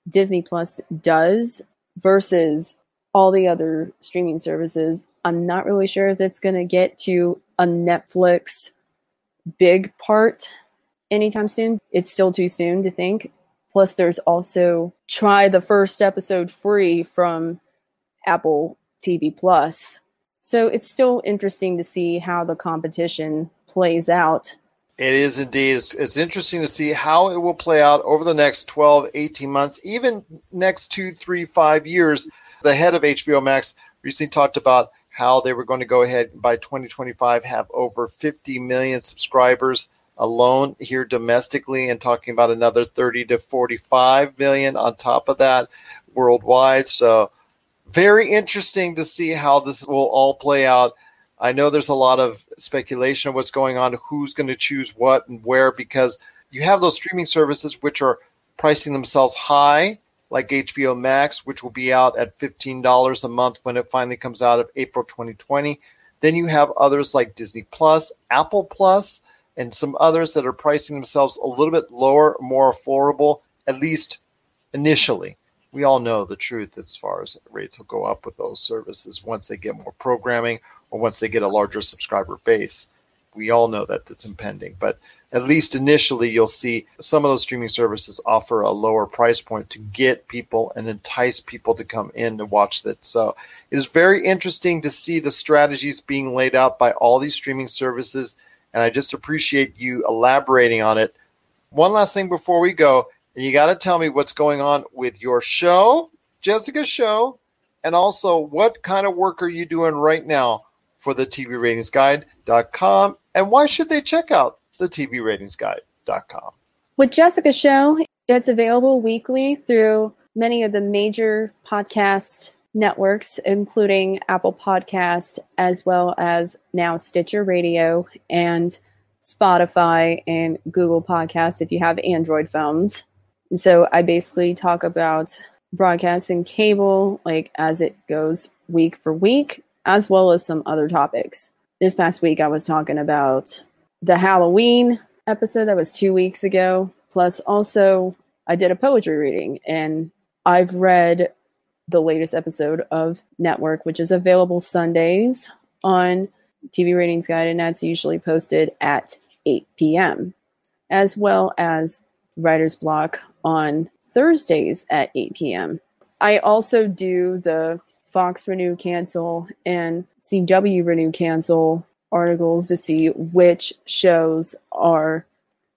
Disney Plus does versus all the other streaming services. I'm not really sure if it's going to get to a Netflix big part anytime soon. It's still too soon to think. Plus, there's also try the first episode free from Apple TV Plus. So it's still interesting to see how the competition plays out. It is indeed. It's, it's, interesting to see how it will play out over the next 12, 18 months, even next two, three, five years. The head of HBO Max recently talked about how they were going to go ahead by 2025 have over 50 million subscribers alone here domestically and talking about another 30 to 45 million on top of that worldwide. So very interesting to see how this will all play out I know there's a lot of speculation of what's going on, who's going to choose what and where, because you have those streaming services which are pricing themselves high, like HBO Max, which will be out at $15 a month when it finally comes out of April 2020. Then you have others like Disney Plus, Apple Plus, and some others that are pricing themselves a little bit lower, more affordable, at least initially. We all know the truth as far as rates will go up with those services once they get more programming or once they get a larger subscriber base. We all know that that's impending, but at least initially, you'll see some of those streaming services offer a lower price point to get people and entice people to come in to watch that. So it is very interesting to see the strategies being laid out by all these streaming services, and I just appreciate you elaborating on it. One last thing before we go, and you got to tell me what's going on with your show, Jessica's show, and also what kind of work are you doing right now for the TVRatingsGuide.com, and why should they check out the TVRatingsGuide.com? With Jessica's show, it's available weekly through many of the major podcast networks, including Apple Podcast, as well as now Stitcher Radio and Spotify and Google Podcasts if you have Android phones. And so I basically talk about broadcasting cable, like as it goes week for week, as well as some other topics. This past week, I was talking about the Halloween episode that was two weeks ago. Plus, also, I did a poetry reading, and I've read the latest episode of Network, which is available Sundays on TV Ratings Guide, and that's usually posted at 8 p.m., as well as Writer's Block on Thursdays at 8 p.m. I also do the Fox Renew Cancel and CW Renew Cancel articles to see which shows are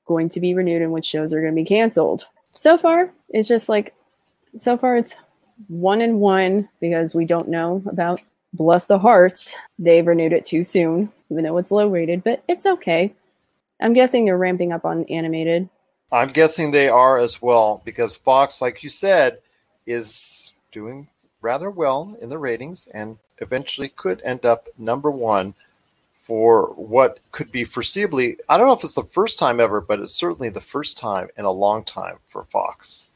going to be renewed and which shows are going to be canceled. So far, it's just like, so far it's one and one because we don't know about Bless the Harts. They've renewed it too soon, even though it's low rated, but it's okay. I'm guessing they're ramping up on animated. I'm guessing they are as well because Fox, like you said, is doing rather well in the ratings and eventually could end up number one for what could be foreseeably, I don't know if it's the first time ever, but it's certainly the first time in a long time for Fox.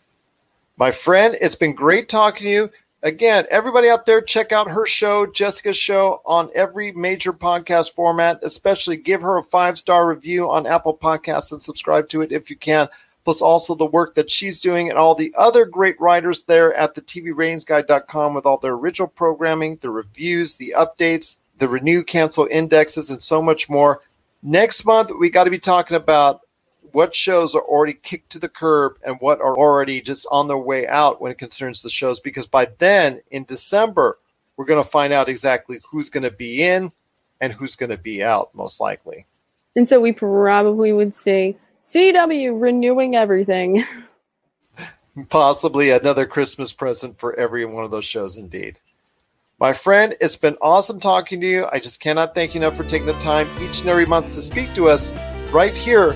My friend, it's been great talking to you. Again, everybody out there, check out her show, Jessica's show, on every major podcast format. Especially give her a five star review on Apple Podcasts and subscribe to it if you can. Plus, also the work that she's doing and all the other great writers there at the TVRatingsGuide.com with all their original programming, the reviews, the updates, the renew, cancel indexes, and so much more. Next month, we got to be talking about what shows are already kicked to the curb and what are already just on their way out when it concerns the shows. Because by then, in December, we're going to find out exactly who's going to be in and who's going to be out, most likely. And so we probably would see CW renewing everything. Possibly another Christmas present for every one of those shows, indeed. My friend, it's been awesome talking to you. I just cannot thank you enough for taking the time each and every month to speak to us right here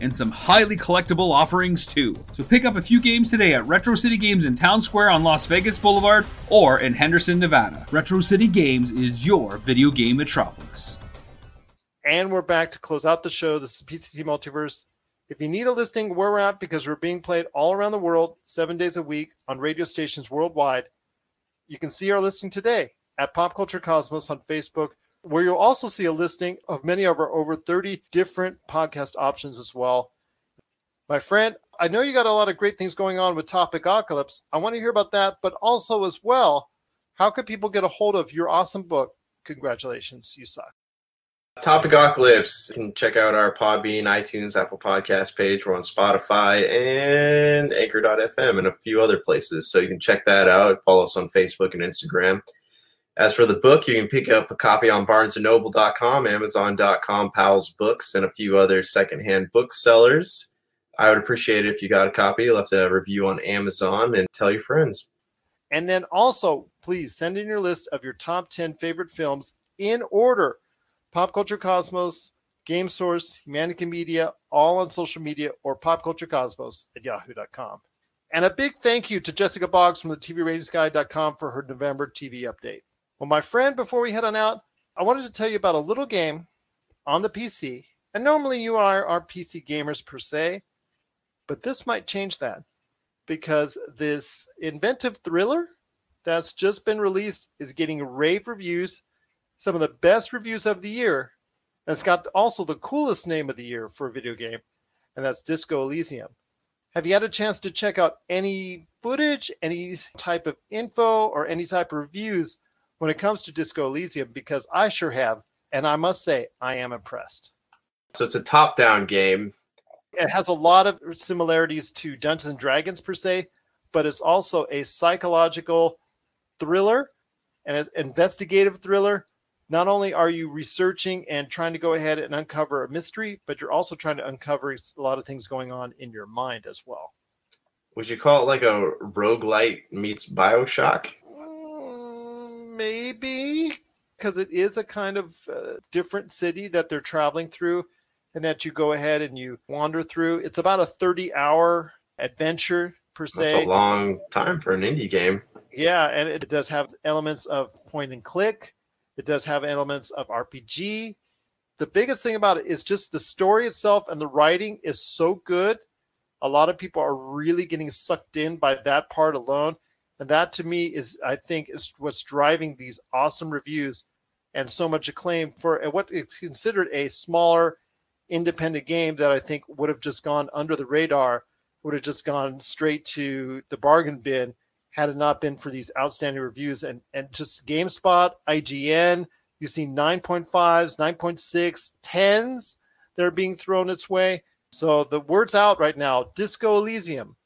and some highly collectible offerings too. So pick up a few games today at Retro City Games in Town Square on Las Vegas Boulevard or in Henderson, Nevada. Retro City Games is your video game metropolis. And we're back to close out the show. This is PCC Multiverse. If you need a listing where we're at, because we're being played all around the world, seven days a week on radio stations worldwide, you can see our listing today at Pop Culture Cosmos on Facebook, where you'll also see a listing of many of our over 30 different podcast options as well. My friend, I know you got a lot of great things going on with Topic Apocalypse. I want to hear about that, but also as well, how can people get a hold of your awesome book? Congratulations, you suck. Topic Apocalypse. You can check out our Podbean, iTunes, Apple Podcast page. We're on Spotify and Anchor.fm and a few other places. So you can check that out. Follow us on Facebook and Instagram. As for the book, you can pick up a copy on barnesandnoble.com, amazon.com, Powell's Books, and a few other secondhand booksellers. I would appreciate it if you got a copy, left a review on Amazon, and tell your friends. And then also, please send in your list of your top 10 favorite films in order Pop Culture Cosmos, Game Source, Humanity Media, all on social media, or popculturecosmos at yahoo.com. And a big thank you to Jessica Boggs from the TVRatingsGuide.com for her November TV update. Well, my friend, before we head on out, I wanted to tell you about a little game on the PC. And normally you are our PC gamers per se, but this might change that because this inventive thriller that's just been released is getting rave reviews, some of the best reviews of the year. And it's got also the coolest name of the year for a video game, and that's Disco Elysium. Have you had a chance to check out any footage, any type of info, or any type of reviews when it comes to Disco Elysium? Because I sure have, and I must say, I am impressed. So it's a top down game. It has a lot of similarities to Dungeons and Dragons per se, but it's also a psychological thriller and an investigative thriller. Not only are you researching and trying to go ahead and uncover a mystery, but you're also trying to uncover a lot of things going on in your mind as well. Would you call it like a roguelite meets Bioshock? Maybe because it is a kind of uh, different city that they're traveling through and that you go ahead and you wander through. It's about a 30 hour adventure per se. That's a long time for an indie game. Yeah, and it does have elements of point and click. It does have elements of RPG. The biggest thing about it is just the story itself and the writing is so good. A lot of people are really getting sucked in by that part alone. And that to me is, I think, is what's driving these awesome reviews and so much acclaim for what is considered a smaller independent game that I think would have just gone under the radar, would have just gone straight to the bargain bin had it not been for these outstanding reviews and and just GameSpot, IGN, you see 9.5s, 9.6, 10s that are being thrown its way. So the word's out right now. Disco Elysium.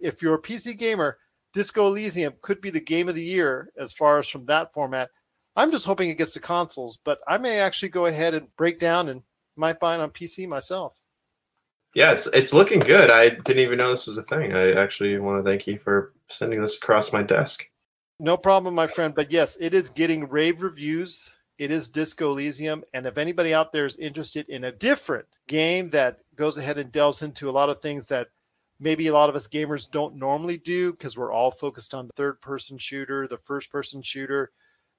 If you're a PC gamer, Disco Elysium could be the game of the year as far as from that format. I'm just hoping it gets to consoles, but I may actually go ahead and break down and might buy it on PC myself. Yeah, it's it's looking good. I didn't even know this was a thing. I actually want to thank you for sending this across my desk. No problem, my friend. But yes, it is getting rave reviews. It is Disco Elysium. And if anybody out there is interested in a different game that goes ahead and delves into a lot of things that maybe a lot of us gamers don't normally do because we're all focused on the third person shooter, the first person shooter,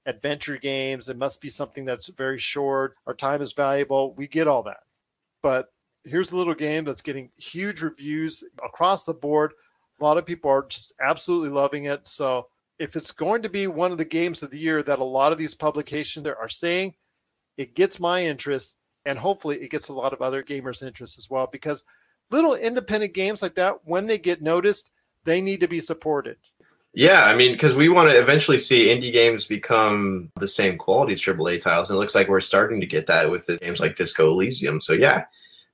adventure games. It must be something that's very short. Our time is valuable. We get all that. But here's a little game that's getting huge reviews across the board. A lot of people are just absolutely loving it. So if it's going to be one of the games of the year that a lot of these publications are saying, it gets my interest and hopefully it gets a lot of other gamers' interest as well because little independent games like that, when they get noticed, they need to be supported. Yeah, I mean, because we want to eventually see indie games become the same quality as AAA titles. And it looks like we're starting to get that with the games like Disco Elysium. So, yeah,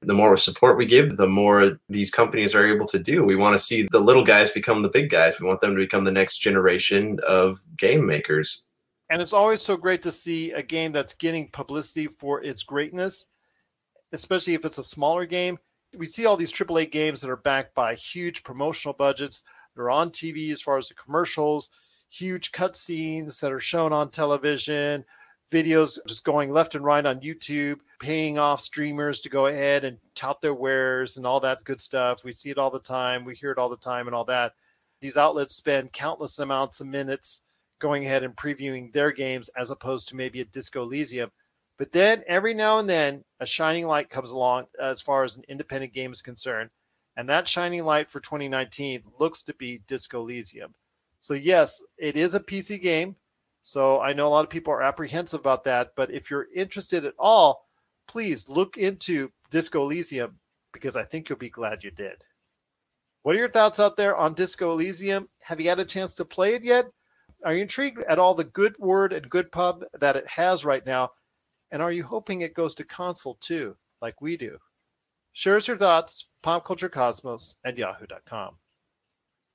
the more support we give, the more these companies are able to do. We want to see the little guys become the big guys. We want them to become the next generation of game makers. And it's always so great to see a game that's getting publicity for its greatness, especially if it's a smaller game. We see all these AAA games that are backed by huge promotional budgets. They're on TV as far as the commercials, huge cutscenes that are shown on television, videos just going left and right on YouTube, paying off streamers to go ahead and tout their wares and all that good stuff. We see it all the time. We hear it all the time and all that. These outlets spend countless amounts of minutes going ahead and previewing their games as opposed to maybe a Disco Elysium. But then every now and then a shining light comes along as far as an independent game is concerned. And that shining light for 2019 looks to be Disco Elysium. So, yes, it is a PC game. So, I know a lot of people are apprehensive about that. But if you're interested at all, please look into Disco Elysium because I think you'll be glad you did. What are your thoughts out there on Disco Elysium? Have you had a chance to play it yet? Are you intrigued at all the good word and good pub that it has right now? And are you hoping it goes to console too, like we do? Share us your thoughts, popculturecosmos at yahoo.com.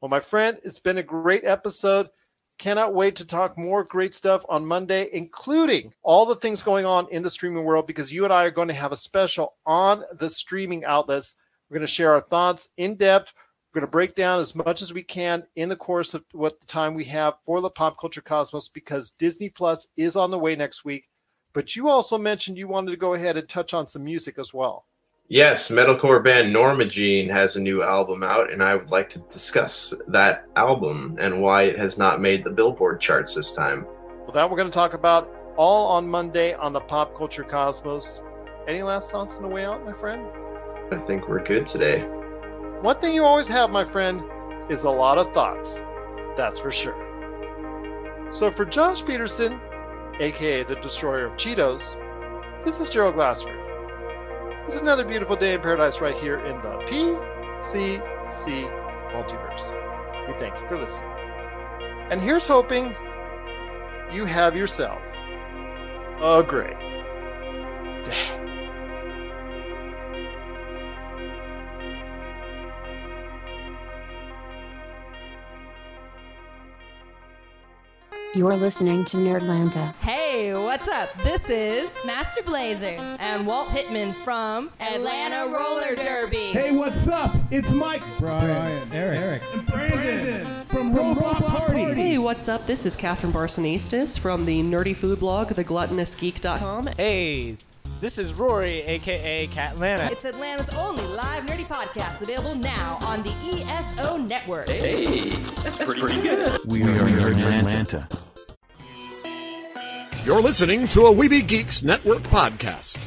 Well, my friend, it's been a great episode. Cannot wait to talk more great stuff on Monday, including all the things going on in the streaming world, because you and I are going to have a special on the streaming outlets. We're going to share our thoughts in depth. We're going to break down as much as we can in the course of what the time we have for the pop culture cosmos, because Disney Plus is on the way next week. But you also mentioned you wanted to go ahead and touch on some music as well. Yes, metalcore band Norma Jean has a new album out, and I would like to discuss that album and why it has not made the Billboard charts this time. Well, that we're going to talk about all on Monday on the Pop Culture Cosmos. Any last thoughts on the way out, my friend? I think we're good today. One thing you always have, my friend, is a lot of thoughts. That's for sure. So for Josh Peterson, aka the Destroyer of Cheetos, this is Gerald Glassford. This is another beautiful day in paradise right here in the PCC multiverse. We thank you for listening. And here's hoping you have yourself a great day. You're listening to Nerdlanta. Hey, what's up? This is Master Blazer and Walt Hitman from Atlanta Roller Derby. Hey, what's up? It's Mike, Brian, Eric, Eric, and Brandon from, from Robot, Robot Party. Hey, what's up? This is Catherine Barsonistis from the nerdy food blog, thegluttonousgeek.com. Hey, this is Rory, aka Catlanta. It's Atlanta's only live nerdy podcast, available now on the ESO network. Hey, that's, that's pretty, pretty good. We, we are, are in Atlanta. You're listening to a Weeby Geeks Network podcast.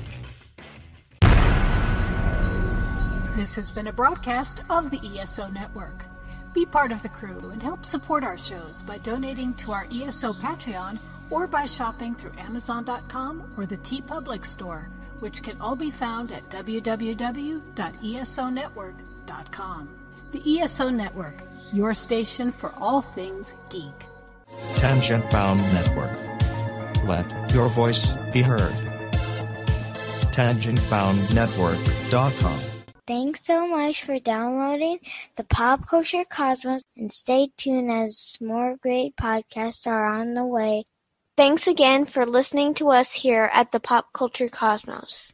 This has been a broadcast of the ESO Network. Be part of the crew and help support our shows by donating to our ESO Patreon or by shopping through Amazon.com or the TeePublic Store, which can all be found at www.esonetwork.com. The ESO Network, your station for all things geek. Tangent Bound Network. Let your voice be heard. TangentBoundNetwork.com. Thanks so much for downloading the Pop Culture Cosmos and stay tuned as more great podcasts are on the way. Thanks again for listening to us here at the Pop Culture Cosmos.